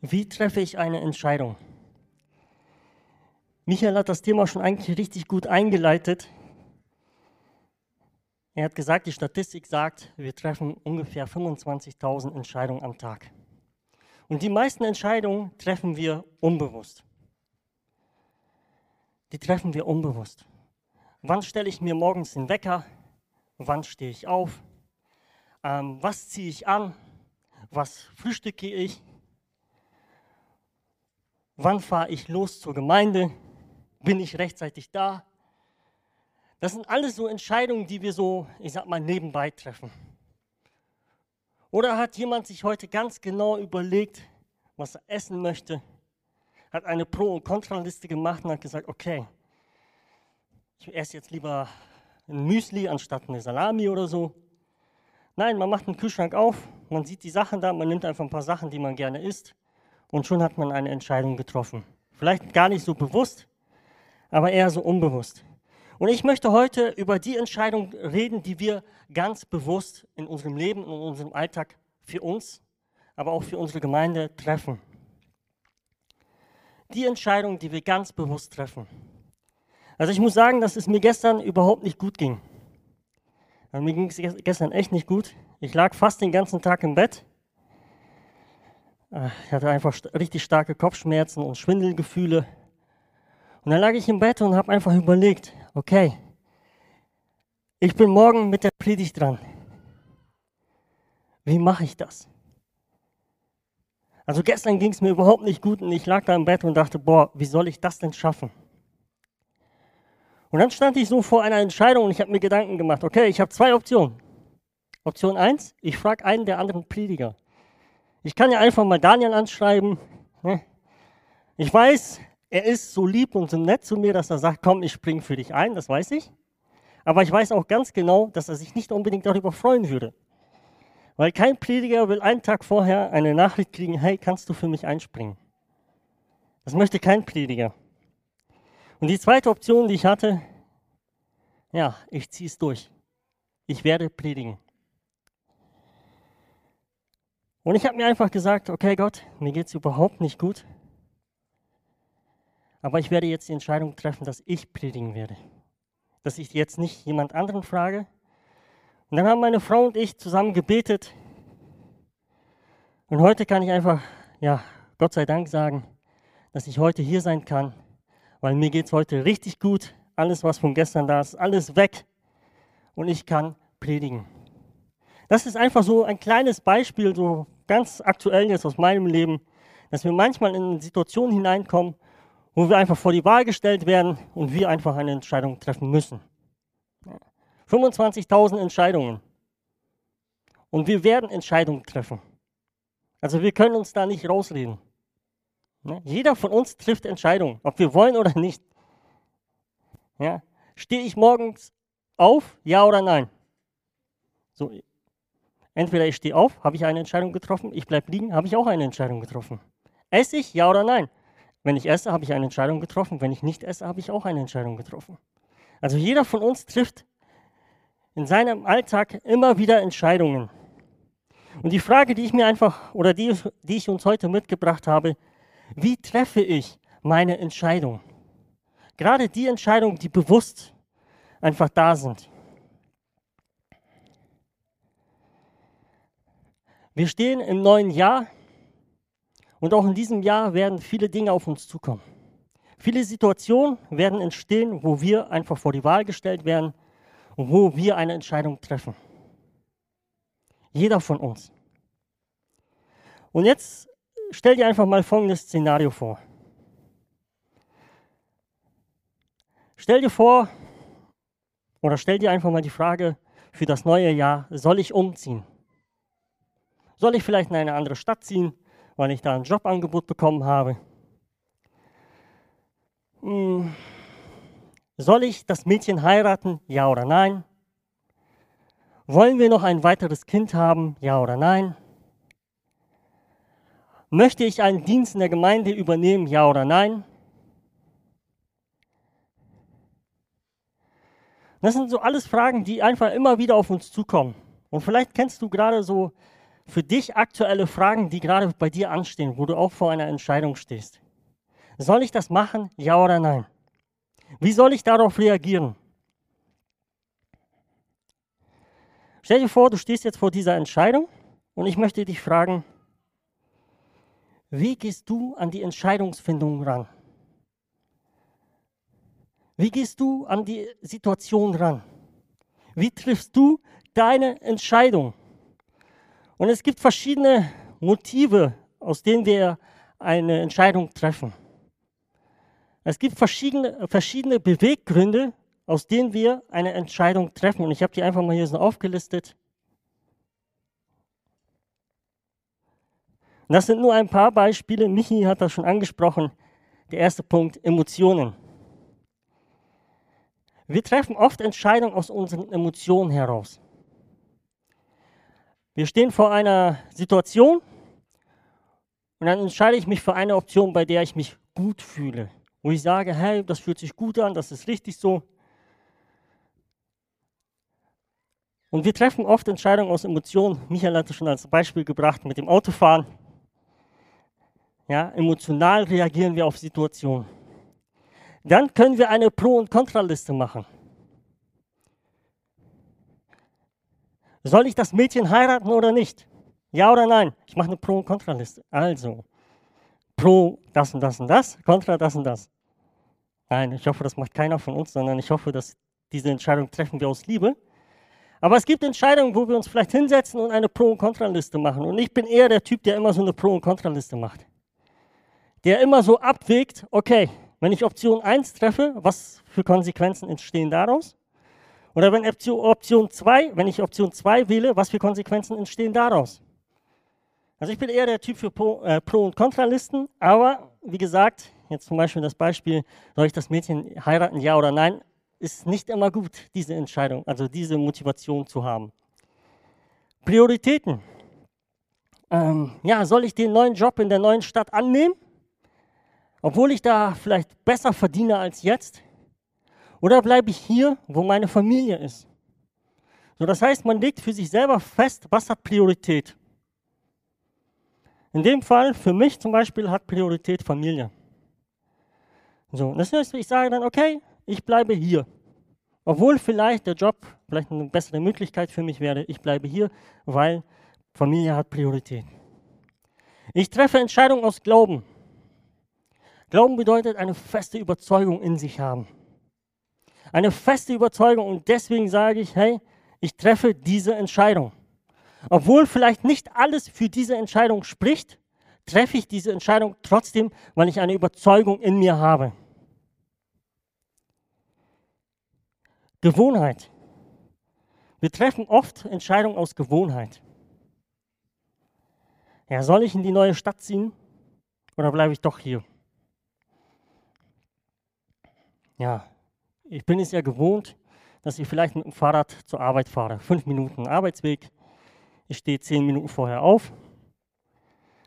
Wie treffe ich eine Entscheidung? Michael hat das Thema schon eigentlich richtig gut eingeleitet. Er hat gesagt, die Statistik sagt, wir treffen ungefähr 25.000 Entscheidungen am Tag. Und die meisten Entscheidungen treffen wir unbewusst. Die treffen wir unbewusst. Wann stelle ich mir morgens den Wecker? Wann stehe ich auf? Ähm, was ziehe ich an? Was frühstücke ich? Wann fahre ich los zur Gemeinde? Bin ich rechtzeitig da? Das sind alles so Entscheidungen, die wir so, ich sag mal, nebenbei treffen. Oder hat jemand sich heute ganz genau überlegt, was er essen möchte, hat eine Pro- und Kontraliste gemacht und hat gesagt, okay, ich esse jetzt lieber ein Müsli anstatt eine Salami oder so. Nein, man macht den Kühlschrank auf, man sieht die Sachen da, man nimmt einfach ein paar Sachen, die man gerne isst und schon hat man eine Entscheidung getroffen. Vielleicht gar nicht so bewusst, aber eher so unbewusst. Und ich möchte heute über die Entscheidung reden, die wir ganz bewusst in unserem Leben, in unserem Alltag für uns, aber auch für unsere Gemeinde treffen. Die Entscheidung, die wir ganz bewusst treffen. Also ich muss sagen, dass es mir gestern überhaupt nicht gut ging. Also mir ging es gestern echt nicht gut. Ich lag fast den ganzen Tag im Bett. Äh, ich hatte einfach richtig starke Kopfschmerzen und Schwindelgefühle. Und dann lag ich im Bett und habe einfach überlegt, okay, ich bin morgen mit der Predigt dran. Wie mache ich das? Also gestern ging es mir überhaupt nicht gut und ich lag da im Bett und dachte, boah, wie soll ich das denn schaffen? Und dann stand ich so vor einer Entscheidung und ich habe mir Gedanken gemacht, okay, ich habe zwei Optionen. Option 1, ich frage einen der anderen Prediger. Ich kann ja einfach mal Daniel anschreiben. Ne? Ich weiß, er ist so lieb und so nett zu mir, dass er sagt, komm, ich springe für dich ein, das weiß ich. Aber ich weiß auch ganz genau, dass er sich nicht unbedingt darüber freuen würde. Weil kein Prediger will einen Tag vorher eine Nachricht kriegen, hey, kannst du für mich einspringen? Das möchte kein Prediger. Und die zweite Option, die ich hatte, ja, ich ziehe es durch. Ich werde predigen. Und ich habe mir einfach gesagt, okay Gott, mir geht es überhaupt nicht gut. Aber ich werde jetzt die Entscheidung treffen, dass ich predigen werde. Dass ich jetzt nicht jemand anderen frage. Und dann haben meine Frau und ich zusammen gebetet. Und heute kann ich einfach, ja, Gott sei Dank sagen, dass ich heute hier sein kann weil mir geht es heute richtig gut. Alles, was von gestern da ist, alles weg. Und ich kann predigen. Das ist einfach so ein kleines Beispiel, so ganz aktuell jetzt aus meinem Leben, dass wir manchmal in Situationen hineinkommen, wo wir einfach vor die Wahl gestellt werden und wir einfach eine Entscheidung treffen müssen. 25.000 Entscheidungen. Und wir werden Entscheidungen treffen. Also wir können uns da nicht rausreden. Ne? Jeder von uns trifft Entscheidungen, ob wir wollen oder nicht. Ja? Stehe ich morgens auf, ja oder nein? So, entweder ich stehe auf, habe ich eine Entscheidung getroffen, ich bleibe liegen, habe ich auch eine Entscheidung getroffen. Esse ich, ja oder nein? Wenn ich esse, habe ich eine Entscheidung getroffen, wenn ich nicht esse, habe ich auch eine Entscheidung getroffen. Also jeder von uns trifft in seinem Alltag immer wieder Entscheidungen. Und die Frage, die ich mir einfach oder die, die ich uns heute mitgebracht habe, wie treffe ich meine Entscheidung? Gerade die Entscheidungen, die bewusst einfach da sind. Wir stehen im neuen Jahr und auch in diesem Jahr werden viele Dinge auf uns zukommen. Viele Situationen werden entstehen, wo wir einfach vor die Wahl gestellt werden und wo wir eine Entscheidung treffen. Jeder von uns. Und jetzt stell dir einfach mal folgendes Szenario vor. Stell dir vor, oder stell dir einfach mal die Frage für das neue Jahr, soll ich umziehen? Soll ich vielleicht in eine andere Stadt ziehen, weil ich da ein Jobangebot bekommen habe? Hm. Soll ich das Mädchen heiraten, ja oder nein? Wollen wir noch ein weiteres Kind haben, ja oder nein? Möchte ich einen Dienst in der Gemeinde übernehmen, ja oder nein? Das sind so alles Fragen, die einfach immer wieder auf uns zukommen. Und vielleicht kennst du gerade so für dich aktuelle Fragen, die gerade bei dir anstehen, wo du auch vor einer Entscheidung stehst. Soll ich das machen, ja oder nein? Wie soll ich darauf reagieren? Stell dir vor, du stehst jetzt vor dieser Entscheidung und ich möchte dich fragen, wie gehst du an die Entscheidungsfindung ran? Wie gehst du an die Situation ran? Wie triffst du deine Entscheidung? Und es gibt verschiedene Motive, aus denen wir eine Entscheidung treffen. Es gibt verschiedene, verschiedene Beweggründe, aus denen wir eine Entscheidung treffen. Und ich habe die einfach mal hier so aufgelistet. Und das sind nur ein paar Beispiele. Michi hat das schon angesprochen. Der erste Punkt, Emotionen. Wir treffen oft Entscheidungen aus unseren Emotionen heraus. Wir stehen vor einer Situation und dann entscheide ich mich für eine Option, bei der ich mich gut fühle. Wo ich sage, hey, das fühlt sich gut an, das ist richtig so. Und wir treffen oft Entscheidungen aus Emotionen. Michael hat es schon als Beispiel gebracht mit dem Autofahren. Ja, emotional reagieren wir auf Situationen. Dann können wir eine Pro- und Kontraliste machen. Soll ich das Mädchen heiraten oder nicht? Ja oder nein? Ich mache eine Pro- und Kontraliste. Also, Pro das und das und das, Kontra das und das. Nein, ich hoffe, das macht keiner von uns, sondern ich hoffe, dass diese Entscheidung treffen wir aus Liebe. Aber es gibt Entscheidungen, wo wir uns vielleicht hinsetzen und eine Pro- und Kontraliste machen. Und ich bin eher der Typ, der immer so eine Pro- und Kontraliste macht. Der immer so abwägt, okay, wenn ich Option 1 treffe, was für Konsequenzen entstehen daraus? Oder wenn Option 2, wenn ich Option 2 wähle, was für Konsequenzen entstehen daraus? Also ich bin eher der Typ für Pro-, äh, Pro und Kontralisten, aber wie gesagt, jetzt zum Beispiel das Beispiel, soll ich das Mädchen heiraten, ja oder nein, ist nicht immer gut, diese Entscheidung, also diese Motivation zu haben. Prioritäten. Ähm, ja, soll ich den neuen Job in der neuen Stadt annehmen? Obwohl ich da vielleicht besser verdiene als jetzt? Oder bleibe ich hier, wo meine Familie ist? So, das heißt, man legt für sich selber fest, was hat Priorität. In dem Fall, für mich zum Beispiel, hat Priorität Familie. So, das heißt, ich sage dann, okay, ich bleibe hier. Obwohl vielleicht der Job vielleicht eine bessere Möglichkeit für mich wäre, ich bleibe hier, weil Familie hat Priorität. Ich treffe Entscheidungen aus Glauben. Glauben bedeutet eine feste Überzeugung in sich haben. Eine feste Überzeugung und deswegen sage ich, hey, ich treffe diese Entscheidung. Obwohl vielleicht nicht alles für diese Entscheidung spricht, treffe ich diese Entscheidung trotzdem, weil ich eine Überzeugung in mir habe. Gewohnheit. Wir treffen oft Entscheidungen aus Gewohnheit. Ja, soll ich in die neue Stadt ziehen oder bleibe ich doch hier? Ja, ich bin es ja gewohnt, dass ich vielleicht mit dem Fahrrad zur Arbeit fahre. Fünf Minuten Arbeitsweg. Ich stehe zehn Minuten vorher auf.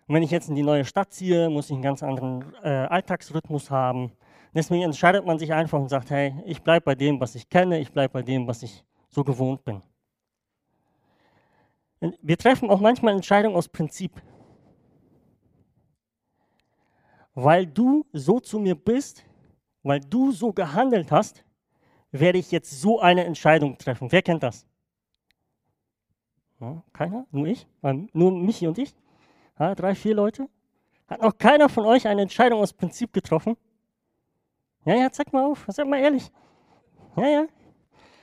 Und wenn ich jetzt in die neue Stadt ziehe, muss ich einen ganz anderen äh, Alltagsrhythmus haben. Deswegen entscheidet man sich einfach und sagt, hey, ich bleibe bei dem, was ich kenne, ich bleibe bei dem, was ich so gewohnt bin. Wir treffen auch manchmal Entscheidungen aus Prinzip. Weil du so zu mir bist, weil du so gehandelt hast, werde ich jetzt so eine Entscheidung treffen. Wer kennt das? Ja, keiner? Nur ich? Nur Michi und ich? Ja, drei, vier Leute? Hat noch keiner von euch eine Entscheidung aus Prinzip getroffen? Ja, ja, zeig mal auf, sag mal ehrlich. Ja, ja.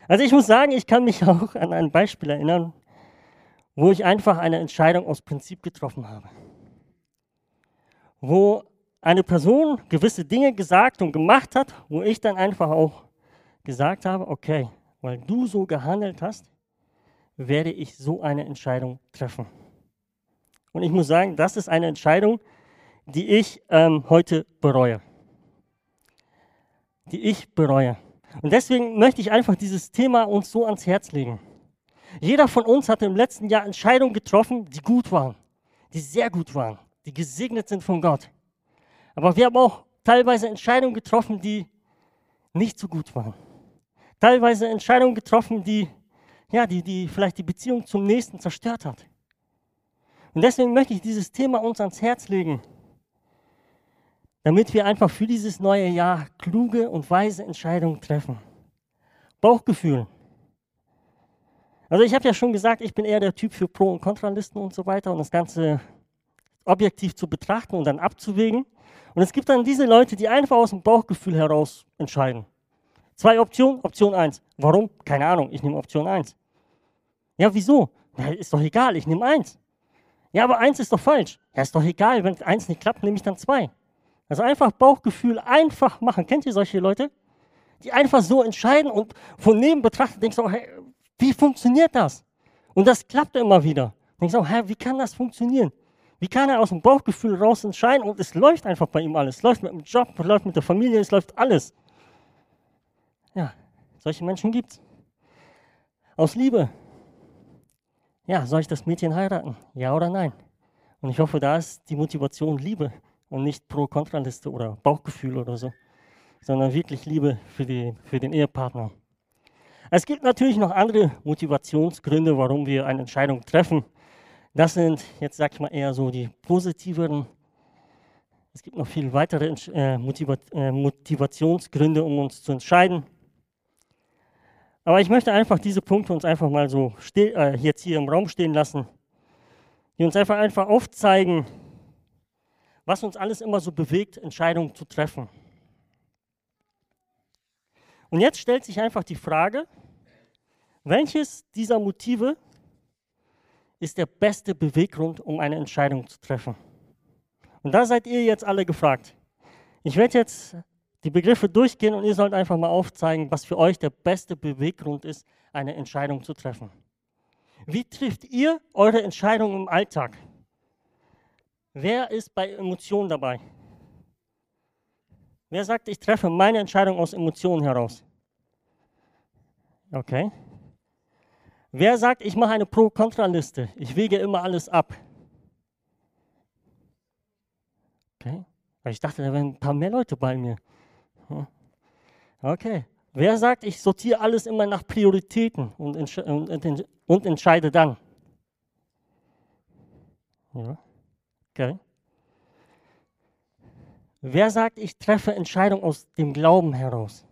Also ich muss sagen, ich kann mich auch an ein Beispiel erinnern, wo ich einfach eine Entscheidung aus Prinzip getroffen habe. Wo eine Person gewisse Dinge gesagt und gemacht hat, wo ich dann einfach auch gesagt habe, okay, weil du so gehandelt hast, werde ich so eine Entscheidung treffen. Und ich muss sagen, das ist eine Entscheidung, die ich ähm, heute bereue. Die ich bereue. Und deswegen möchte ich einfach dieses Thema uns so ans Herz legen. Jeder von uns hat im letzten Jahr Entscheidungen getroffen, die gut waren, die sehr gut waren, die gesegnet sind von Gott. Aber wir haben auch teilweise Entscheidungen getroffen, die nicht so gut waren. Teilweise Entscheidungen getroffen, die, ja, die, die vielleicht die Beziehung zum Nächsten zerstört hat. Und deswegen möchte ich dieses Thema uns ans Herz legen, damit wir einfach für dieses neue Jahr kluge und weise Entscheidungen treffen. Bauchgefühl. Also ich habe ja schon gesagt, ich bin eher der Typ für Pro- und Kontralisten und so weiter und das Ganze objektiv zu betrachten und dann abzuwägen. Und es gibt dann diese Leute, die einfach aus dem Bauchgefühl heraus entscheiden. Zwei Optionen. Option 1. Warum? Keine Ahnung, ich nehme Option 1. Ja, wieso? Ja, ist doch egal, ich nehme 1. Ja, aber 1 ist doch falsch. Ja, ist doch egal, wenn 1 nicht klappt, nehme ich dann 2. Also einfach Bauchgefühl einfach machen. Kennt ihr solche Leute? Die einfach so entscheiden und von neben betrachtet denkst du, hey, wie funktioniert das? Und das klappt immer wieder. Denkst du, hey, wie kann das funktionieren? Wie kann er aus dem Bauchgefühl raus entscheiden und es läuft einfach bei ihm alles. Es läuft mit dem Job, es läuft mit der Familie, es läuft alles. Ja, solche Menschen gibt es. Aus Liebe. Ja, soll ich das Mädchen heiraten? Ja oder nein? Und ich hoffe, da ist die Motivation Liebe und nicht Pro-Kontraliste oder Bauchgefühl oder so, sondern wirklich Liebe für, die, für den Ehepartner. Es gibt natürlich noch andere Motivationsgründe, warum wir eine Entscheidung treffen. Das sind jetzt, sag ich mal, eher so die positiveren. Es gibt noch viel weitere äh, äh, Motivationsgründe, um uns zu entscheiden. Aber ich möchte einfach diese Punkte uns einfach mal so äh, jetzt hier im Raum stehen lassen, die uns einfach, einfach aufzeigen, was uns alles immer so bewegt, Entscheidungen zu treffen. Und jetzt stellt sich einfach die Frage, welches dieser Motive ist der beste Beweggrund, um eine Entscheidung zu treffen? Und da seid ihr jetzt alle gefragt. Ich werde jetzt die Begriffe durchgehen und ihr sollt einfach mal aufzeigen, was für euch der beste Beweggrund ist, eine Entscheidung zu treffen. Wie trifft ihr eure Entscheidung im Alltag? Wer ist bei Emotionen dabei? Wer sagt, ich treffe meine Entscheidung aus Emotionen heraus? Okay. Wer sagt, ich mache eine Pro-Kontra-Liste? Ich wege immer alles ab. Okay. Ich dachte, da wären ein paar mehr Leute bei mir. Okay. Wer sagt, ich sortiere alles immer nach Prioritäten und, entsch und, und entscheide dann? Ja. Okay. Wer sagt, ich treffe Entscheidungen aus dem Glauben heraus?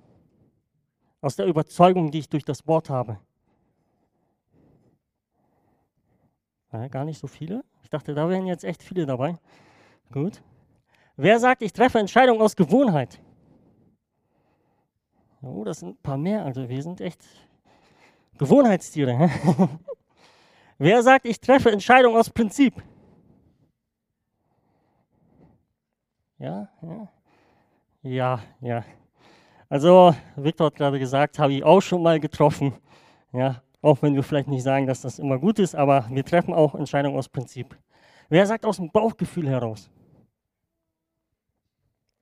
Aus der Überzeugung, die ich durch das Wort habe? Ja, gar nicht so viele. Ich dachte, da wären jetzt echt viele dabei. Gut. Wer sagt, ich treffe Entscheidungen aus Gewohnheit? Oh, das sind ein paar mehr. Also wir sind echt Gewohnheitstiere. Wer sagt, ich treffe Entscheidungen aus Prinzip? Ja, ja. Ja, ja. Also, Viktor hat gerade gesagt, habe ich auch schon mal getroffen. Ja, auch wenn wir vielleicht nicht sagen, dass das immer gut ist, aber wir treffen auch Entscheidungen aus Prinzip. Wer sagt aus dem Bauchgefühl heraus?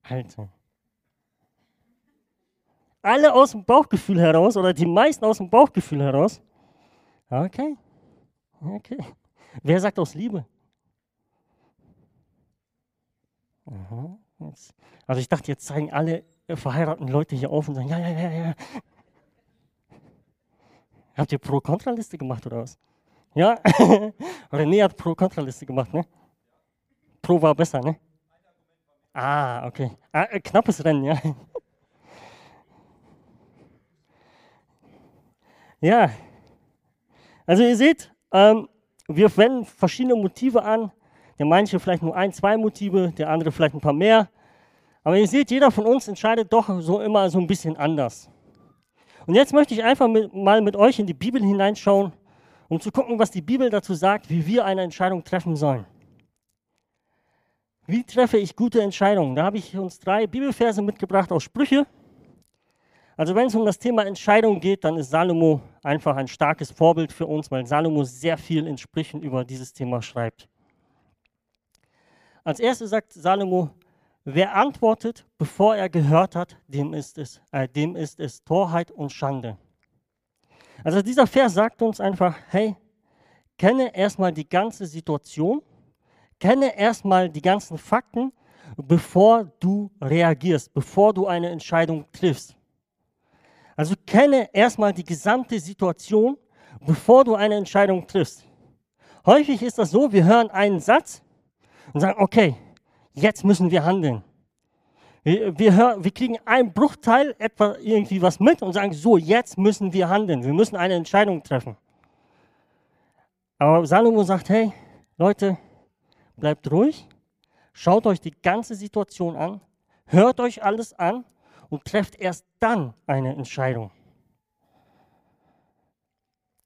Alter. Alle aus dem Bauchgefühl heraus oder die meisten aus dem Bauchgefühl heraus? Okay. Okay. Wer sagt aus Liebe? Aha. Also ich dachte, jetzt zeigen alle verheirateten Leute hier auf und sagen, ja, ja, ja, ja. Habt ihr Pro-Kontra-Liste gemacht oder was? Ja? René hat Pro-Kontra-Liste gemacht, ne? Pro war besser, ne? Ah, okay. Ah, äh, knappes Rennen, ja. Ja. Also ihr seht, ähm, wir wenden verschiedene Motive an. Der manche vielleicht nur ein, zwei Motive, der andere vielleicht ein paar mehr. Aber ihr seht, jeder von uns entscheidet doch so immer so ein bisschen anders. Und jetzt möchte ich einfach mit, mal mit euch in die Bibel hineinschauen, um zu gucken, was die Bibel dazu sagt, wie wir eine Entscheidung treffen sollen. Wie treffe ich gute Entscheidungen? Da habe ich uns drei Bibelverse mitgebracht aus Sprüche. Also wenn es um das Thema Entscheidung geht, dann ist Salomo einfach ein starkes Vorbild für uns, weil Salomo sehr viel in Sprüchen über dieses Thema schreibt. Als erstes sagt Salomo, wer antwortet, bevor er gehört hat, dem ist es, äh, dem ist es Torheit und Schande. Also dieser Vers sagt uns einfach, hey, kenne erstmal die ganze Situation, kenne erstmal die ganzen Fakten, bevor du reagierst, bevor du eine Entscheidung triffst. Kenne erstmal die gesamte Situation, bevor du eine Entscheidung triffst. Häufig ist das so, wir hören einen Satz und sagen, okay, jetzt müssen wir handeln. Wir, wir, hören, wir kriegen einen Bruchteil etwa irgendwie was mit und sagen, so, jetzt müssen wir handeln. Wir müssen eine Entscheidung treffen. Aber Salomo sagt, hey, Leute, bleibt ruhig, schaut euch die ganze Situation an, hört euch alles an und trefft erst dann eine Entscheidung.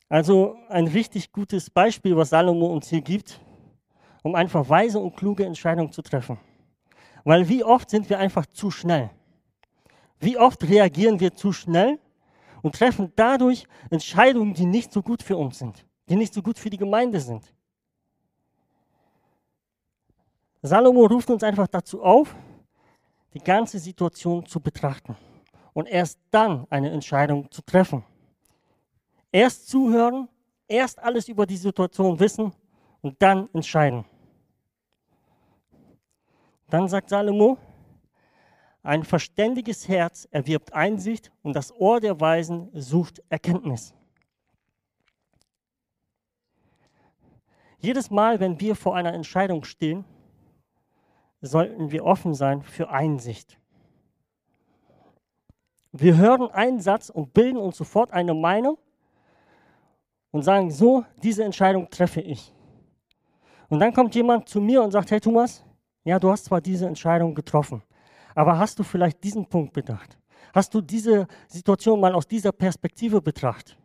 Also ein richtig gutes Beispiel, was Salomo uns hier gibt, um einfach weise und kluge Entscheidungen zu treffen. Weil wie oft sind wir einfach zu schnell? Wie oft reagieren wir zu schnell und treffen dadurch Entscheidungen, die nicht so gut für uns sind, die nicht so gut für die Gemeinde sind? Salomo ruft uns einfach dazu auf, die ganze Situation zu betrachten und erst dann eine Entscheidung zu treffen. Erst zuhören, erst alles über die Situation wissen und dann entscheiden. Dann sagt Salomo, ein verständiges Herz erwirbt Einsicht und das Ohr der Weisen sucht Erkenntnis. Jedes Mal, wenn wir vor einer Entscheidung stehen, sollten wir offen sein für Einsicht. Wir hören einen Satz und bilden uns sofort eine Meinung und sagen, so, diese Entscheidung treffe ich. Und dann kommt jemand zu mir und sagt, hey Thomas, ja, du hast zwar diese Entscheidung getroffen, aber hast du vielleicht diesen Punkt bedacht? Hast du diese Situation mal aus dieser Perspektive betrachtet?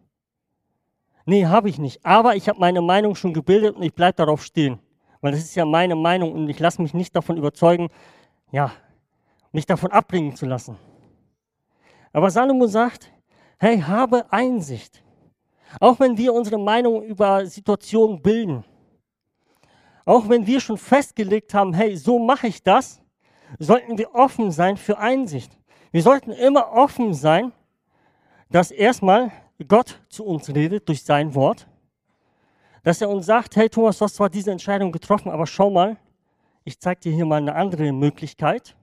Nee, habe ich nicht. Aber ich habe meine Meinung schon gebildet und ich bleibe darauf stehen. Weil das ist ja meine Meinung und ich lasse mich nicht davon überzeugen, ja, mich davon abbringen zu lassen. Aber Salomo sagt, hey, habe Einsicht. Auch wenn wir unsere Meinung über Situationen bilden, auch wenn wir schon festgelegt haben, hey, so mache ich das, sollten wir offen sein für Einsicht. Wir sollten immer offen sein, dass erstmal Gott zu uns redet durch sein Wort, dass er uns sagt, hey Thomas, du hast zwar diese Entscheidung getroffen, aber schau mal, ich zeige dir hier mal eine andere Möglichkeit.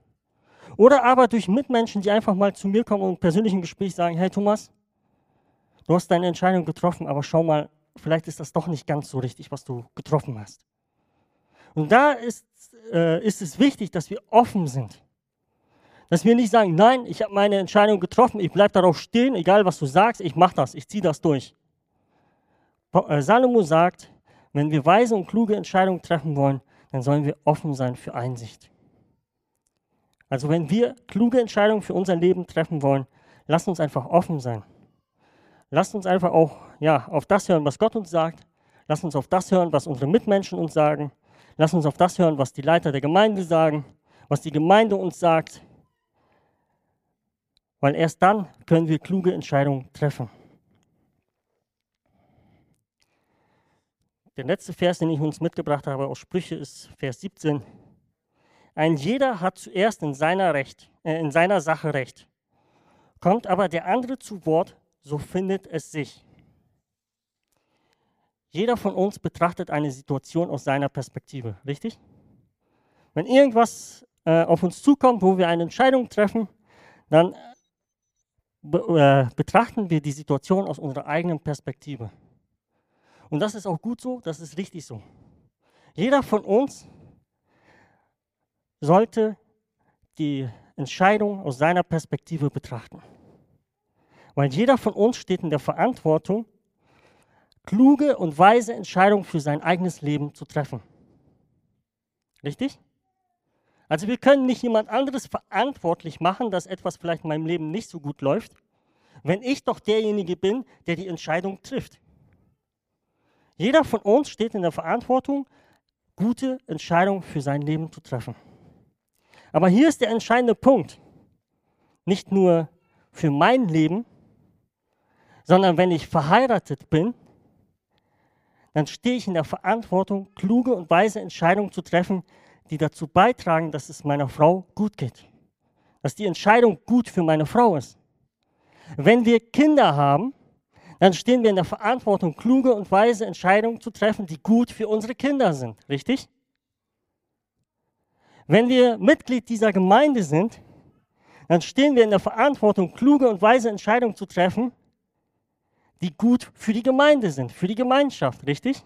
Oder aber durch Mitmenschen, die einfach mal zu mir kommen und im persönlichen Gespräch sagen, hey Thomas, du hast deine Entscheidung getroffen, aber schau mal, vielleicht ist das doch nicht ganz so richtig, was du getroffen hast. Und da ist, äh, ist es wichtig, dass wir offen sind. Dass wir nicht sagen, nein, ich habe meine Entscheidung getroffen, ich bleibe darauf stehen, egal was du sagst, ich mache das, ich ziehe das durch. Äh, Salomo sagt, wenn wir weise und kluge Entscheidungen treffen wollen, dann sollen wir offen sein für Einsicht. Also wenn wir kluge Entscheidungen für unser Leben treffen wollen, lasst uns einfach offen sein. Lasst uns einfach auch ja, auf das hören, was Gott uns sagt. Lasst uns auf das hören, was unsere Mitmenschen uns sagen. Lass uns auf das hören, was die Leiter der Gemeinde sagen, was die Gemeinde uns sagt. Weil erst dann können wir kluge Entscheidungen treffen. Der letzte Vers, den ich uns mitgebracht habe aus Sprüche, ist Vers 17. Ein jeder hat zuerst in seiner, Recht, äh, in seiner Sache Recht. Kommt aber der andere zu Wort, so findet es sich. Jeder von uns betrachtet eine Situation aus seiner Perspektive, richtig? Wenn irgendwas äh, auf uns zukommt, wo wir eine Entscheidung treffen, dann be äh, betrachten wir die Situation aus unserer eigenen Perspektive. Und das ist auch gut so, das ist richtig so. Jeder von uns sollte die Entscheidung aus seiner Perspektive betrachten. Weil jeder von uns steht in der Verantwortung, kluge und weise Entscheidungen für sein eigenes Leben zu treffen. Richtig? Also wir können nicht jemand anderes verantwortlich machen, dass etwas vielleicht in meinem Leben nicht so gut läuft, wenn ich doch derjenige bin, der die Entscheidung trifft. Jeder von uns steht in der Verantwortung, gute Entscheidungen für sein Leben zu treffen. Aber hier ist der entscheidende Punkt. Nicht nur für mein Leben, sondern wenn ich verheiratet bin, dann stehe ich in der Verantwortung, kluge und weise Entscheidungen zu treffen, die dazu beitragen, dass es meiner Frau gut geht. Dass die Entscheidung gut für meine Frau ist. Wenn wir Kinder haben, dann stehen wir in der Verantwortung, kluge und weise Entscheidungen zu treffen, die gut für unsere Kinder sind. Richtig? Wenn wir Mitglied dieser Gemeinde sind, dann stehen wir in der Verantwortung, kluge und weise Entscheidungen zu treffen, die gut für die Gemeinde sind, für die Gemeinschaft, richtig?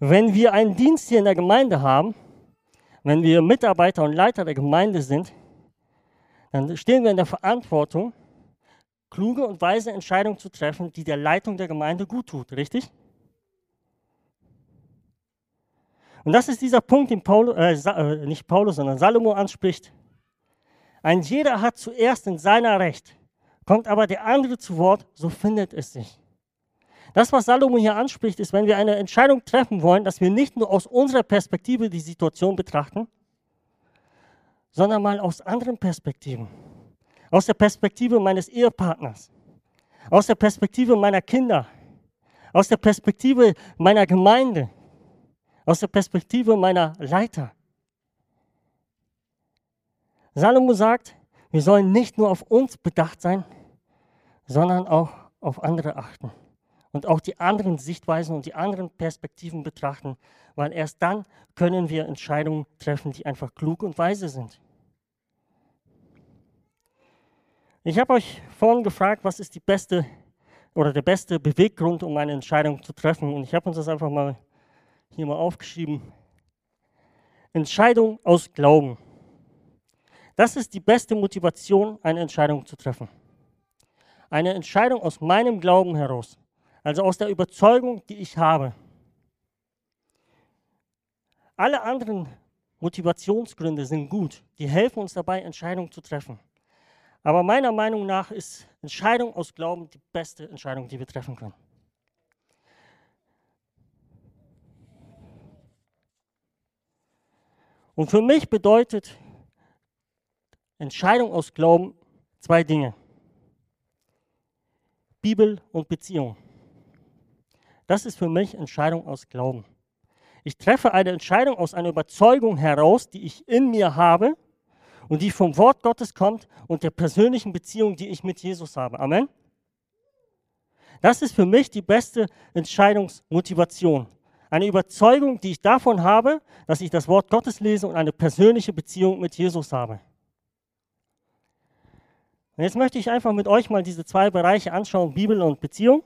wenn wir einen Dienst hier in der Gemeinde haben, wenn wir Mitarbeiter und Leiter der Gemeinde sind, dann stehen wir in der Verantwortung, kluge und weise Entscheidungen zu treffen, die der Leitung der Gemeinde gut tut, richtig? Und das ist dieser Punkt, den Paulus, äh, äh, nicht Paulus, sondern Salomo anspricht. Ein jeder hat zuerst in seiner Recht, kommt aber der andere zu Wort, so findet es sich. Das, was Salomo hier anspricht, ist, wenn wir eine Entscheidung treffen wollen, dass wir nicht nur aus unserer Perspektive die Situation betrachten, sondern mal aus anderen Perspektiven. Aus der Perspektive meines Ehepartners, aus der Perspektive meiner Kinder, aus der Perspektive meiner Gemeinde, aus der Perspektive meiner Leiter. Salomo sagt, wir sollen nicht nur auf uns bedacht sein, sondern auch auf andere achten und auch die anderen Sichtweisen und die anderen Perspektiven betrachten, weil erst dann können wir Entscheidungen treffen, die einfach klug und weise sind. Ich habe euch vorhin gefragt, was ist die beste oder der beste Beweggrund, um eine Entscheidung zu treffen. Und ich habe uns das einfach mal hier mal aufgeschrieben. Entscheidung aus Glauben. Das ist die beste Motivation, eine Entscheidung zu treffen. Eine Entscheidung aus meinem Glauben heraus, also aus der Überzeugung, die ich habe. Alle anderen Motivationsgründe sind gut, die helfen uns dabei, Entscheidungen zu treffen. Aber meiner Meinung nach ist Entscheidung aus Glauben die beste Entscheidung, die wir treffen können. Und für mich bedeutet Entscheidung aus Glauben zwei Dinge. Bibel und Beziehung. Das ist für mich Entscheidung aus Glauben. Ich treffe eine Entscheidung aus einer Überzeugung heraus, die ich in mir habe und die vom Wort Gottes kommt und der persönlichen Beziehung, die ich mit Jesus habe. Amen. Das ist für mich die beste Entscheidungsmotivation. Eine Überzeugung, die ich davon habe, dass ich das Wort Gottes lese und eine persönliche Beziehung mit Jesus habe. Und jetzt möchte ich einfach mit euch mal diese zwei Bereiche anschauen, Bibel und Beziehung.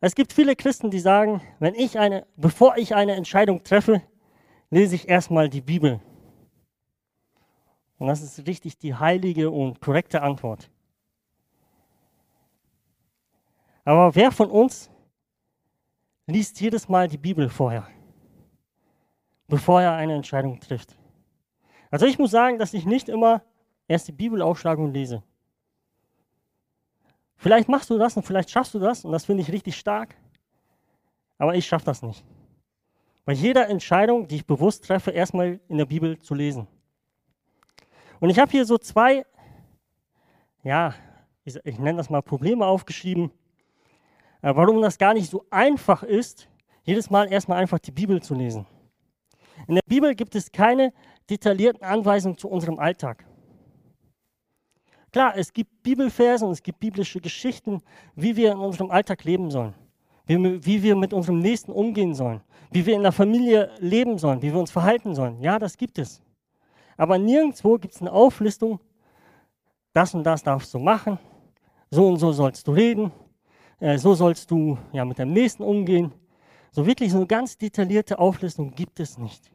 Es gibt viele Christen, die sagen, wenn ich eine, bevor ich eine Entscheidung treffe, lese ich erstmal die Bibel. Und das ist richtig die heilige und korrekte Antwort. Aber wer von uns liest jedes Mal die Bibel vorher, bevor er eine Entscheidung trifft. Also ich muss sagen, dass ich nicht immer erst die Bibel aufschlage und lese. Vielleicht machst du das und vielleicht schaffst du das und das finde ich richtig stark, aber ich schaffe das nicht. Bei jeder Entscheidung, die ich bewusst treffe, erstmal in der Bibel zu lesen. Und ich habe hier so zwei, ja, ich, ich nenne das mal Probleme aufgeschrieben, äh, warum das gar nicht so einfach ist, jedes Mal erstmal einfach die Bibel zu lesen. In der Bibel gibt es keine detaillierten Anweisungen zu unserem Alltag. Klar, es gibt Bibelverse und es gibt biblische Geschichten, wie wir in unserem Alltag leben sollen, wie, wie wir mit unserem Nächsten umgehen sollen, wie wir in der Familie leben sollen, wie wir uns verhalten sollen. Ja, das gibt es. Aber nirgendwo gibt es eine Auflistung, das und das darfst du machen, so und so sollst du reden, äh, so sollst du ja mit deinem Nächsten umgehen. So wirklich so eine ganz detaillierte Auflistung gibt es nicht.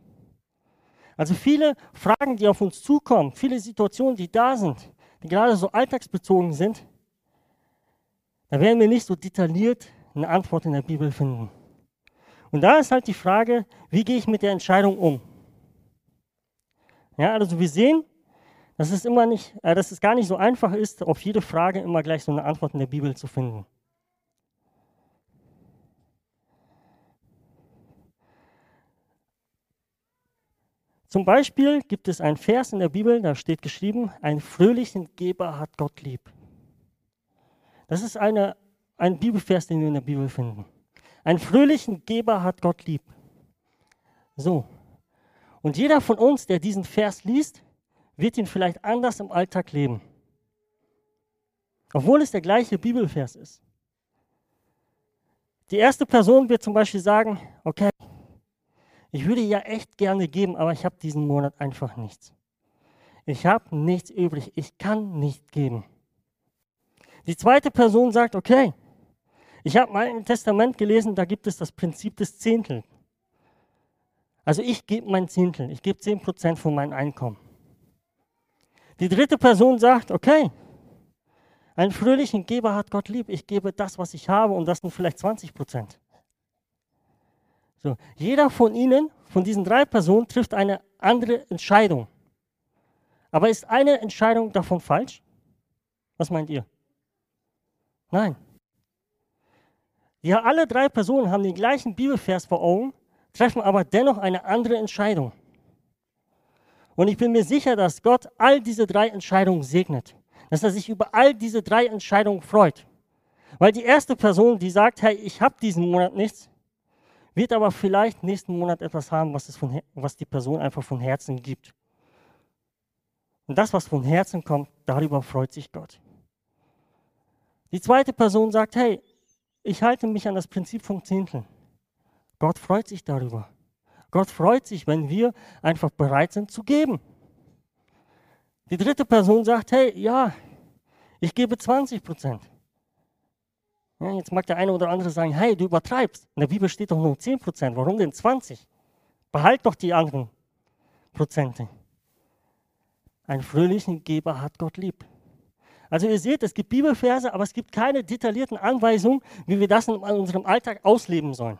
Also viele Fragen, die auf uns zukommen, viele Situationen, die da sind, die gerade so alltagsbezogen sind, da werden wir nicht so detailliert eine Antwort in der Bibel finden. Und da ist halt die Frage, wie gehe ich mit der Entscheidung um? Ja, also wir sehen, dass es immer nicht, äh, dass es gar nicht so einfach ist, auf jede Frage immer gleich so eine Antwort in der Bibel zu finden. Zum Beispiel gibt es einen Vers in der Bibel, da steht geschrieben, einen fröhlichen Geber hat Gott lieb. Das ist eine, ein Bibelvers, den wir in der Bibel finden. Einen fröhlichen Geber hat Gott lieb. So. Und jeder von uns, der diesen Vers liest, wird ihn vielleicht anders im Alltag leben. Obwohl es der gleiche Bibelvers ist. Die erste Person wird zum Beispiel sagen, okay, ich würde ja echt gerne geben, aber ich habe diesen Monat einfach nichts. Ich habe nichts übrig. Ich kann nicht geben. Die zweite Person sagt, okay, Ich habe im Testament gelesen, da gibt es das Prinzip des Zehntel. Also ich gebe mein Zehntel, ich gebe 10% von meinem Einkommen. Die dritte Person sagt, okay, einen fröhlichen Geber hat Gott lieb, ich gebe das, was ich habe und das sind vielleicht 20 So, jeder von ihnen, von diesen drei Personen, trifft eine andere Entscheidung. Aber ist eine Entscheidung davon falsch? Was meint ihr? Nein. Ja, alle drei Personen haben den gleichen Bibelvers vor Augen, treffen aber dennoch eine andere Entscheidung. Und ich bin mir sicher, dass Gott all diese drei Entscheidungen segnet, dass er sich über all diese drei Entscheidungen freut. Weil die erste Person, die sagt, hey, ich habe diesen Monat nichts, wird aber vielleicht nächsten Monat etwas haben, was, es von, was die Person einfach von Herzen gibt. Und das, was von Herzen kommt, darüber freut sich Gott. Die zweite Person sagt, hey, ich halte mich an das Prinzip vom Zehntel. Gott freut sich darüber. Gott freut sich, wenn wir einfach bereit sind zu geben. Die dritte Person sagt, hey, ja, ich gebe 20 Prozent. Ja, jetzt mag der eine oder andere sagen, hey, du übertreibst. In der Bibel steht doch nur 10 Prozent. Warum denn 20%? Behalt doch die anderen Prozente. Ein fröhlichen Geber hat Gott lieb. Also ihr seht, es gibt Bibelverse, aber es gibt keine detaillierten Anweisungen, wie wir das in unserem Alltag ausleben sollen.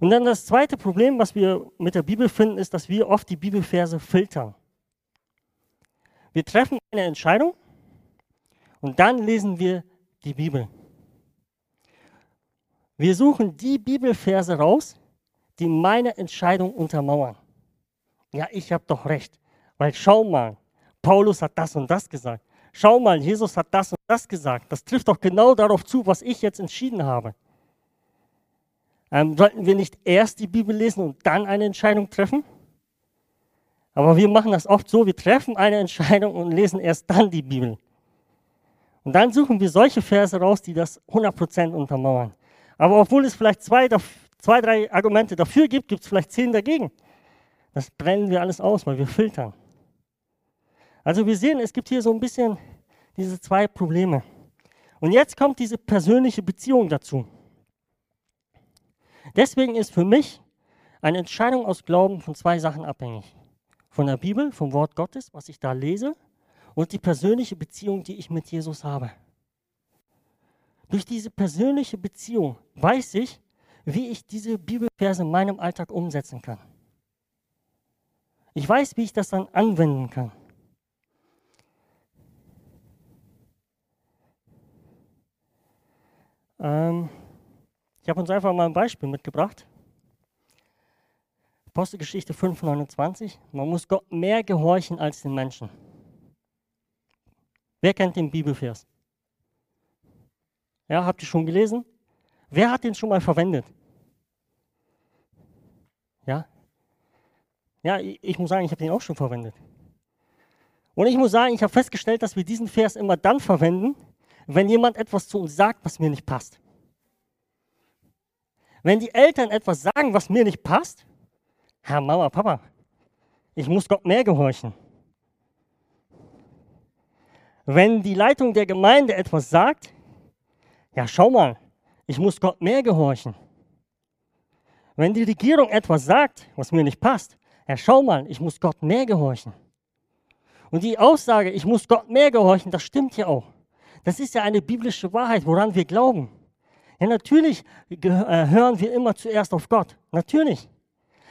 Und dann das zweite Problem, was wir mit der Bibel finden, ist, dass wir oft die Bibelverse filtern. Wir treffen eine Entscheidung und dann lesen wir die Bibel. Wir suchen die Bibelverse raus, die meine Entscheidung untermauern. Ja, ich habe doch recht, weil schau mal, Paulus hat das und das gesagt. Schau mal, Jesus hat das und das gesagt. Das trifft doch genau darauf zu, was ich jetzt entschieden habe. Ähm, sollten wir nicht erst die Bibel lesen und dann eine Entscheidung treffen? Aber wir machen das oft so, wir treffen eine Entscheidung und lesen erst dann die Bibel. Und dann suchen wir solche Verse raus, die das 100% untermauern. Aber obwohl es vielleicht zwei, zwei drei Argumente dafür gibt, gibt es vielleicht zehn dagegen. Das brennen wir alles aus, weil wir filtern. Also wir sehen, es gibt hier so ein bisschen diese zwei Probleme. Und jetzt kommt diese persönliche Beziehung dazu. Deswegen ist für mich eine Entscheidung aus Glauben von zwei Sachen abhängig. Von der Bibel, vom Wort Gottes, was ich da lese, und die persönliche Beziehung, die ich mit Jesus habe. Durch diese persönliche Beziehung weiß ich, wie ich diese Bibelverse in meinem Alltag umsetzen kann. Ich weiß, wie ich das dann anwenden kann. Ähm, ich habe uns einfach mal ein Beispiel mitgebracht. Apostelgeschichte 5,29. Man muss Gott mehr gehorchen als den Menschen. Wer kennt den Bibelvers? Ja, habt ihr schon gelesen? Wer hat den schon mal verwendet? Ja? Ja, ich, muss sagen, ich habe den auch schon verwendet. Und ich muss sagen, ich habe festgestellt, dass wir diesen Vers immer dann verwenden, wenn jemand etwas zu uns sagt, was mir nicht passt. Wenn die Eltern etwas sagen, was mir nicht passt, Herr Mama, Papa, ich muss Gott mehr gehorchen. Wenn die Leitung der Gemeinde etwas sagt, ja, schau mal, ich muss Gott mehr gehorchen. Wenn die Regierung etwas sagt, was mir nicht passt, ja, schau mal, ich muss Gott mehr gehorchen. Und die Aussage, ich muss Gott mehr gehorchen, das stimmt ja auch. Das ist ja eine biblische Wahrheit, woran wir glauben. Ja, natürlich äh, hören wir immer zuerst auf Gott. Natürlich.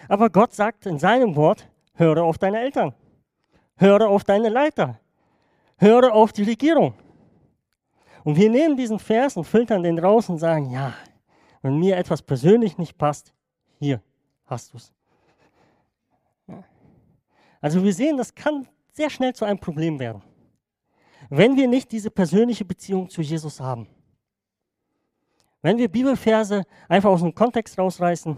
Aber Gott sagt in seinem Wort, höre auf deine Eltern. Höre auf deine Leiter. Höre auf die Regierung. Und wir nehmen diesen Vers und filtern den raus und sagen, ja, wenn mir etwas persönlich nicht passt, hier hast du es. Also wir sehen, das kann sehr schnell zu einem Problem werden, wenn wir nicht diese persönliche Beziehung zu Jesus haben. Wenn wir Bibelverse einfach aus dem Kontext rausreißen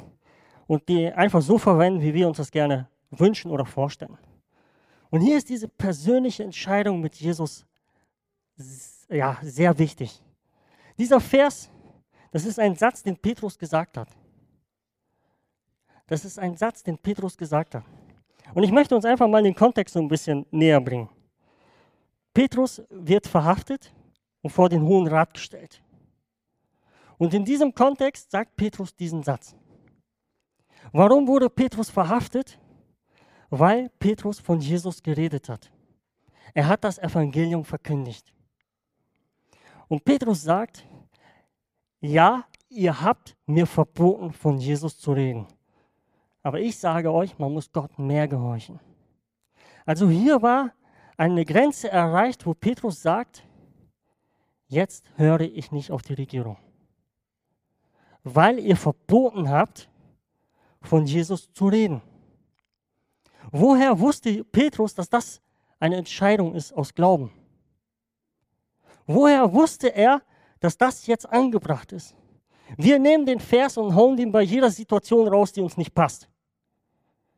und die einfach so verwenden, wie wir uns das gerne wünschen oder vorstellen. Und hier ist diese persönliche Entscheidung mit Jesus ja, sehr wichtig. Dieser Vers, das ist ein Satz, den Petrus gesagt hat. Das ist ein Satz, den Petrus gesagt hat. Und ich möchte uns einfach mal den Kontext so ein bisschen näher bringen. Petrus wird verhaftet und vor den Hohen Rat gestellt. Und in diesem Kontext sagt Petrus diesen Satz. Warum wurde Petrus verhaftet? Weil Petrus von Jesus geredet hat. Er hat das Evangelium verkündigt. Und Petrus sagt, ja, ihr habt mir verboten, von Jesus zu reden. Aber ich sage euch, man muss Gott mehr gehorchen. Also hier war eine Grenze erreicht, wo Petrus sagt, jetzt höre ich nicht auf die Regierung. Weil ihr verboten habt, von Jesus zu reden. Woher wusste Petrus, dass das eine Entscheidung ist aus Glauben? Woher wusste er, dass das jetzt angebracht ist? Wir nehmen den Vers und hauen den bei jeder Situation raus, die uns nicht passt.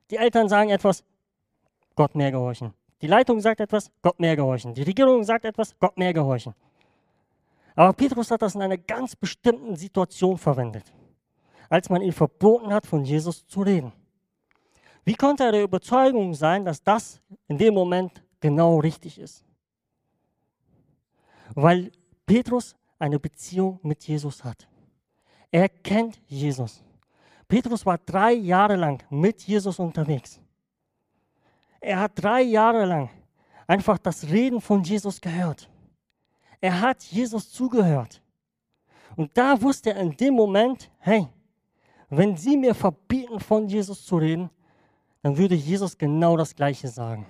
Die Eltern sagen etwas, Gott mehr gehorchen. Die Leitung sagt etwas, Gott mehr gehorchen. Die Regierung sagt etwas, Gott mehr gehorchen. Aber Petrus hat das in einer ganz bestimmten Situation verwendet, als man ihm verboten hat, von Jesus zu reden. Wie konnte er der Überzeugung sein, dass das in dem Moment genau richtig ist? Weil Petrus eine Beziehung mit Jesus hat. Er kennt Jesus. Petrus war drei Jahre lang mit Jesus unterwegs. Er hat drei Jahre lang einfach das Reden von Jesus gehört. Er hat Jesus zugehört. Und da wusste er in dem Moment, hey, wenn sie mir verbieten, von Jesus zu reden, dann würde Jesus genau das Gleiche sagen.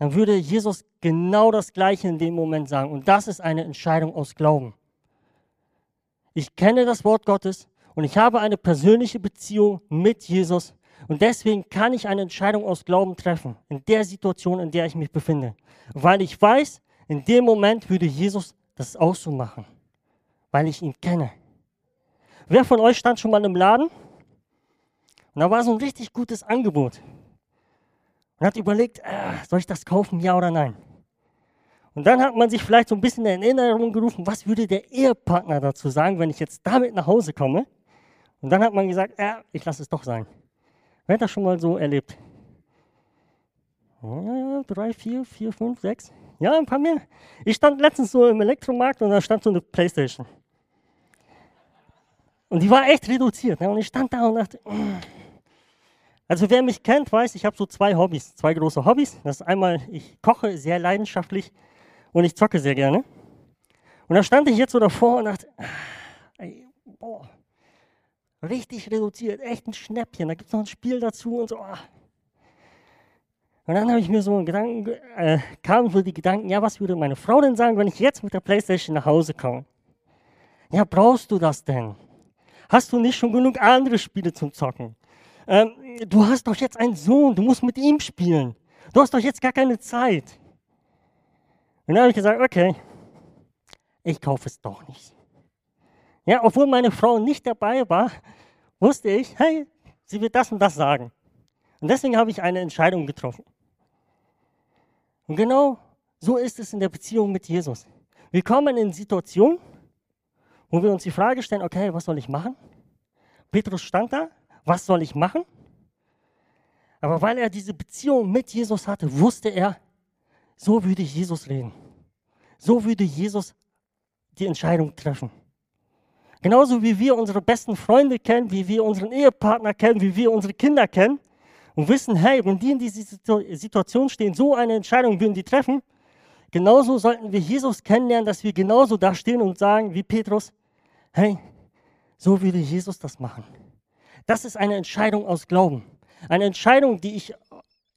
Dann würde Jesus genau das Gleiche in dem Moment sagen. Und das ist eine Entscheidung aus Glauben. Ich kenne das Wort Gottes und ich habe eine persönliche Beziehung mit Jesus. Und deswegen kann ich eine Entscheidung aus Glauben treffen, in der Situation, in der ich mich befinde. Weil ich weiß, in dem Moment würde Jesus das auch so machen, weil ich ihn kenne. Wer von euch stand schon mal im Laden? Und da war so ein richtig gutes Angebot. Und hat überlegt, äh, soll ich das kaufen, ja oder nein? Und dann hat man sich vielleicht so ein bisschen in Erinnerung gerufen, was würde der Ehepartner dazu sagen, wenn ich jetzt damit nach Hause komme? Und dann hat man gesagt, äh, ich lasse es doch sein. Wer hat das schon mal so erlebt? Ja, drei, vier, vier, fünf, sechs. Ja, ein paar mehr. Ich stand letztens so im Elektromarkt und da stand so eine Playstation. Und die war echt reduziert. Ne? Und ich stand da und dachte, mm. Also wer mich kennt, weiß, ich habe so zwei Hobbys, zwei große Hobbys. Das ist einmal, ich koche sehr leidenschaftlich und ich zocke sehr gerne. Und da stand ich jetzt so davor und dachte, ah, ey, boah, richtig reduziert, echt ein Schnäppchen. Da gibt es noch ein Spiel dazu und so. Ah. Und dann habe ich mir so einen Gedanken, äh, kamen so die Gedanken, ja, was würde meine Frau denn sagen, wenn ich jetzt mit der Playstation nach Hause komme? Ja, brauchst du das denn? Hast du nicht schon genug andere Spiele zum Zocken? Ähm, du hast doch jetzt einen Sohn, du musst mit ihm spielen. Du hast doch jetzt gar keine Zeit. Und dann habe ich gesagt, okay, ich kaufe es doch nicht. Ja, obwohl meine Frau nicht dabei war, wusste ich, hey, sie wird das und das sagen. Und deswegen habe ich eine Entscheidung getroffen. Und genau so ist es in der Beziehung mit Jesus. Wir kommen in Situationen, wo wir uns die Frage stellen, okay, was soll ich machen? Petrus stand da, was soll ich machen? Aber weil er diese Beziehung mit Jesus hatte, wusste er, so würde Jesus reden. So würde Jesus die Entscheidung treffen. Genauso wie wir unsere besten Freunde kennen, wie wir unseren Ehepartner kennen, wie wir unsere Kinder kennen, und wissen, hey, wenn die in dieser Situation stehen, so eine Entscheidung würden die treffen, genauso sollten wir Jesus kennenlernen, dass wir genauso da stehen und sagen wie Petrus, hey, so würde Jesus das machen. Das ist eine Entscheidung aus Glauben. Eine Entscheidung, die ich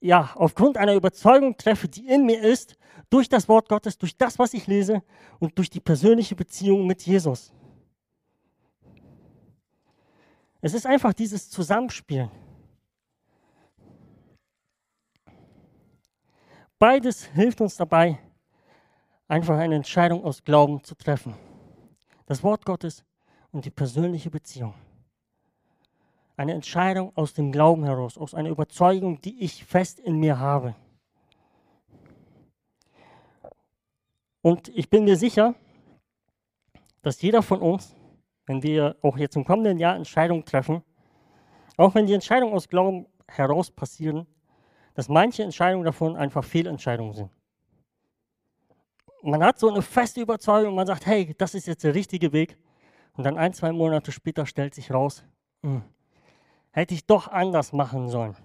ja, aufgrund einer Überzeugung treffe, die in mir ist, durch das Wort Gottes, durch das, was ich lese und durch die persönliche Beziehung mit Jesus. Es ist einfach dieses Zusammenspiel. Beides hilft uns dabei, einfach eine Entscheidung aus Glauben zu treffen. Das Wort Gottes und die persönliche Beziehung. Eine Entscheidung aus dem Glauben heraus, aus einer Überzeugung, die ich fest in mir habe. Und ich bin mir sicher, dass jeder von uns, wenn wir auch jetzt im kommenden Jahr Entscheidungen treffen, auch wenn die Entscheidungen aus Glauben heraus passieren, dass manche Entscheidungen davon einfach Fehlentscheidungen sind. man hat so eine feste Überzeugung, man sagt, hey, das ist jetzt der richtige Weg. Und dann ein, zwei Monate später stellt sich raus, mh, hm, hätte ich doch anders machen sollen.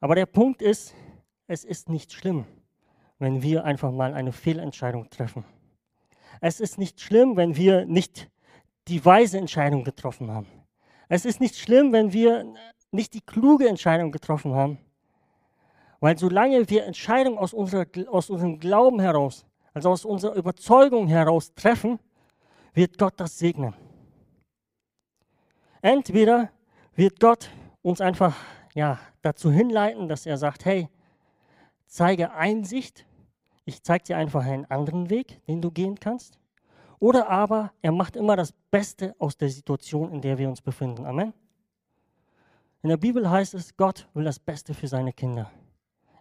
Aber der Punkt ist, es ist nicht schlimm, wenn wir einfach mal eine Fehlentscheidung treffen. Es ist nicht schlimm, wenn wir nicht die weise Entscheidung getroffen haben. Es ist nicht schlimm, wenn wir nicht die kluge Entscheidung getroffen haben. Weil solange wir Entscheidungen aus, unserer, aus unserem Glauben heraus, also aus unserer Überzeugung heraus treffen, wird Gott das segnen. Entweder wird Gott uns einfach ja, dazu hinleiten, dass er sagt, hey, zeige Einsicht, ich zeige dir einfach einen anderen Weg, den du gehen kannst. Oder aber er macht immer das Beste aus der Situation, in der wir uns befinden. Amen. In der Bibel heißt es, Gott will das Beste für seine Kinder.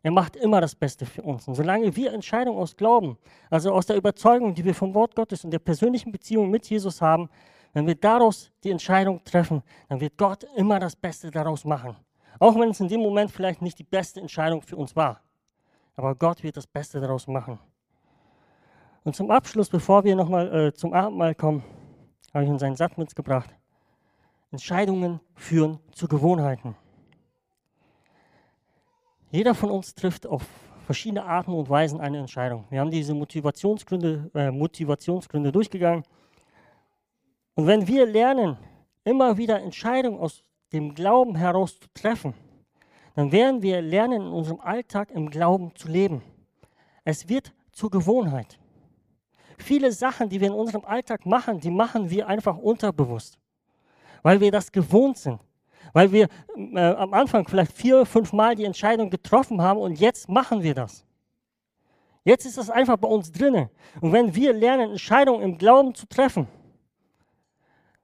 Er macht immer das Beste für uns. Und solange wir Entscheidungen aus Glauben, also aus der Überzeugung, die wir vom Wort Gottes und der persönlichen Beziehung mit Jesus haben, wenn wir daraus die Entscheidung treffen, dann wird Gott immer das Beste daraus machen. Auch wenn es in dem Moment vielleicht nicht die beste Entscheidung für uns war. Aber Gott wird das Beste daraus machen. Und zum Abschluss, bevor wir nochmal äh, zum Abendmahl kommen, habe ich uns einen Satz mitgebracht. Entscheidungen führen zu Gewohnheiten. Jeder von uns trifft auf verschiedene Arten und Weisen eine Entscheidung. Wir haben diese Motivationsgründe, äh, Motivationsgründe durchgegangen. Und wenn wir lernen, immer wieder Entscheidungen aus dem Glauben heraus zu treffen, dann werden wir lernen, in unserem Alltag im Glauben zu leben. Es wird zur Gewohnheit. Viele Sachen, die wir in unserem Alltag machen, die machen wir einfach unterbewusst, weil wir das gewohnt sind. Weil wir äh, am Anfang vielleicht vier, fünf Mal die Entscheidung getroffen haben und jetzt machen wir das. Jetzt ist das einfach bei uns drinne. Und wenn wir lernen, Entscheidungen im Glauben zu treffen,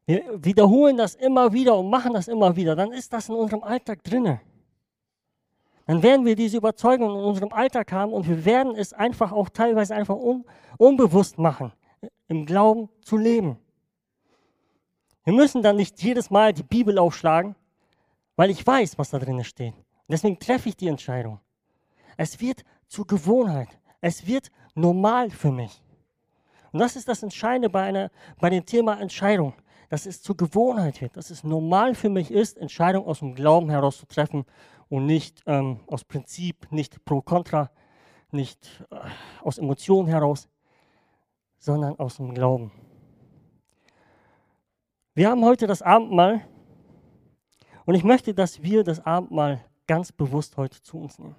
wir wiederholen das immer wieder und machen das immer wieder, dann ist das in unserem Alltag drinne. Dann werden wir diese Überzeugung in unserem Alltag haben und wir werden es einfach auch teilweise einfach un unbewusst machen, im Glauben zu leben. Wir müssen dann nicht jedes Mal die Bibel aufschlagen weil ich weiß, was da drin steht. Deswegen treffe ich die Entscheidung. Es wird zur Gewohnheit. Es wird normal für mich. Und das ist das Entscheidende bei, einer, bei dem Thema Entscheidung, dass es zur Gewohnheit wird, dass es normal für mich ist, Entscheidungen aus dem Glauben heraus zu treffen und nicht ähm, aus Prinzip, nicht pro contra, nicht äh, aus Emotionen heraus, sondern aus dem Glauben. Wir haben heute das Abendmahl und ich möchte, dass wir das Abendmahl ganz bewusst heute zu uns nehmen.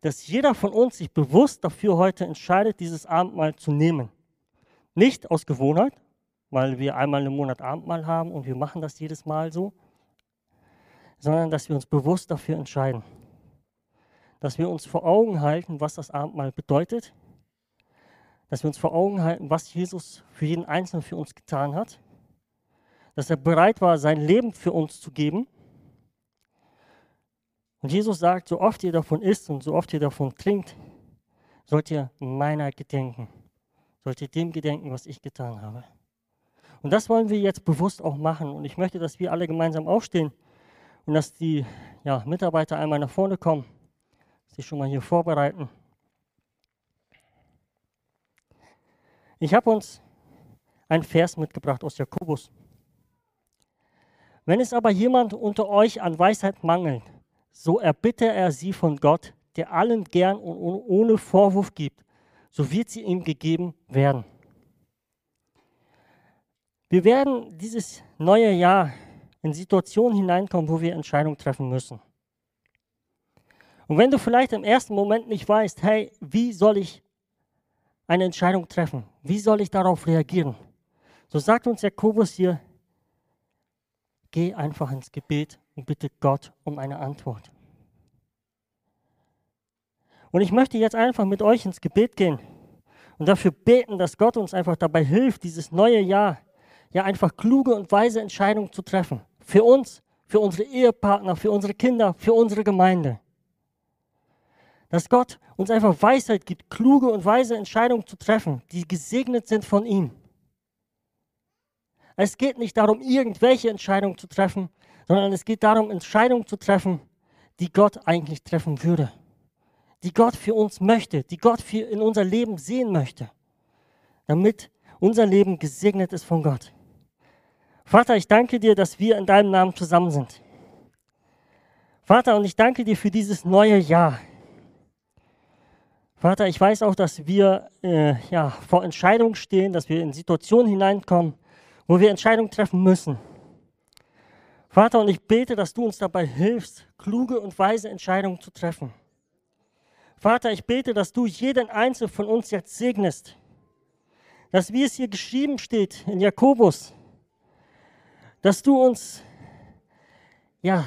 Dass jeder von uns sich bewusst dafür heute entscheidet, dieses Abendmahl zu nehmen. Nicht aus Gewohnheit, weil wir einmal im Monat Abendmahl haben und wir machen das jedes Mal so, sondern dass wir uns bewusst dafür entscheiden. Dass wir uns vor Augen halten, was das Abendmahl bedeutet. Dass wir uns vor Augen halten, was Jesus für jeden Einzelnen für uns getan hat. Dass er bereit war, sein Leben für uns zu geben und Jesus sagt, so oft ihr davon isst und so oft ihr davon trinkt, sollt ihr meiner gedenken. Sollt ihr dem gedenken, was ich getan habe. Und das wollen wir jetzt bewusst auch machen. Und ich möchte, dass wir alle gemeinsam aufstehen und dass die ja, Mitarbeiter einmal nach vorne kommen, sich schon mal hier vorbereiten. Ich habe uns einen Vers mitgebracht aus Jakobus. Wenn es aber jemand unter euch an Weisheit mangelt, so erbitte er sie von Gott, der allen gern und ohne Vorwurf gibt, so wird sie ihm gegeben werden. Wir werden dieses neue Jahr in Situationen hineinkommen, wo wir Entscheidungen treffen müssen. Und wenn du vielleicht im ersten Moment nicht weißt, hey, wie soll ich eine Entscheidung treffen? Wie soll ich darauf reagieren? So sagt uns Jakobus hier, geh einfach ins Gebet und bitte Gott um eine Antwort. Und ich möchte jetzt einfach mit euch ins Gebet gehen und dafür beten, dass Gott uns einfach dabei hilft, dieses neue Jahr ja einfach kluge und weise Entscheidungen zu treffen. Für uns, für unsere Ehepartner, für unsere Kinder, für unsere Gemeinde. Dass Gott uns einfach Weisheit gibt, kluge und weise Entscheidungen zu treffen, die gesegnet sind von ihm. Es geht nicht darum, irgendwelche Entscheidungen zu treffen, sondern es geht darum, Entscheidungen zu treffen, die Gott eigentlich treffen würde, die Gott für uns möchte, die Gott in unser Leben sehen möchte, damit unser Leben gesegnet ist von Gott. Vater, ich danke dir, dass wir in deinem Namen zusammen sind. Vater, und ich danke dir für dieses neue Jahr. Vater, ich weiß auch, dass wir äh, ja, vor Entscheidungen stehen, dass wir in Situationen hineinkommen, wo wir Entscheidungen treffen müssen. Vater, und ich bete, dass du uns dabei hilfst, kluge und weise Entscheidungen zu treffen. Vater, ich bete, dass du jeden Einzelnen von uns jetzt segnest. Dass, wie es hier geschrieben steht in Jakobus, dass du uns, ja,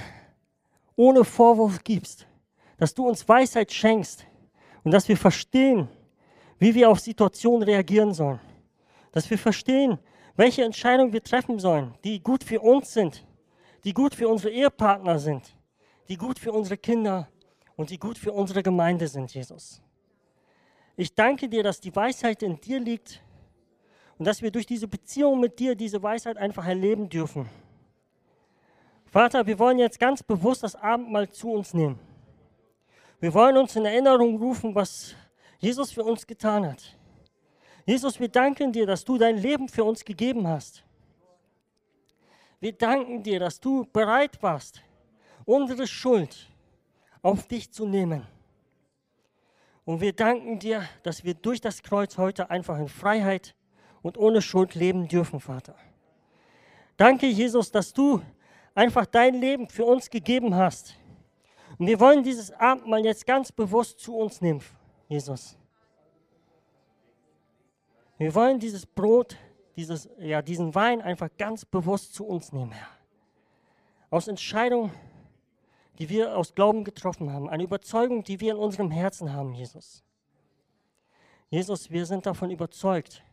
ohne Vorwurf gibst, dass du uns Weisheit schenkst und dass wir verstehen, wie wir auf Situationen reagieren sollen. Dass wir verstehen, welche Entscheidungen wir treffen sollen, die gut für uns sind, die gut für unsere Ehepartner sind, die gut für unsere Kinder und die gut für unsere Gemeinde sind, Jesus. Ich danke dir, dass die Weisheit in dir liegt und dass wir durch diese Beziehung mit dir diese Weisheit einfach erleben dürfen. Vater, wir wollen jetzt ganz bewusst das Abendmahl zu uns nehmen. Wir wollen uns in Erinnerung rufen, was Jesus für uns getan hat. Jesus, wir danken dir, dass du dein Leben für uns gegeben hast. Wir danken dir, dass du bereit warst, unsere Schuld auf dich zu nehmen. Und wir danken dir, dass wir durch das Kreuz heute einfach in Freiheit und ohne Schuld leben dürfen, Vater. Danke, Jesus, dass du einfach dein Leben für uns gegeben hast. Und wir wollen dieses Abendmahl jetzt ganz bewusst zu uns nehmen, Jesus. Wir wollen dieses Brot, dieses, ja, diesen Wein einfach ganz bewusst zu uns nehmen, Herr. Aus Entscheidungen, die wir aus Glauben getroffen haben, eine Überzeugung, die wir in unserem Herzen haben, Jesus. Jesus, wir sind davon überzeugt,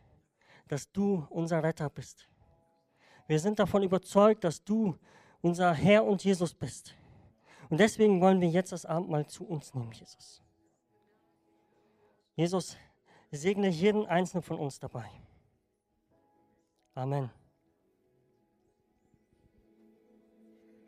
dass du unser Retter bist. Wir sind davon überzeugt, dass du unser Herr und Jesus bist. Und deswegen wollen wir jetzt das Abendmahl zu uns nehmen, Jesus. Jesus, segne jeden einzelnen von uns dabei. Amen.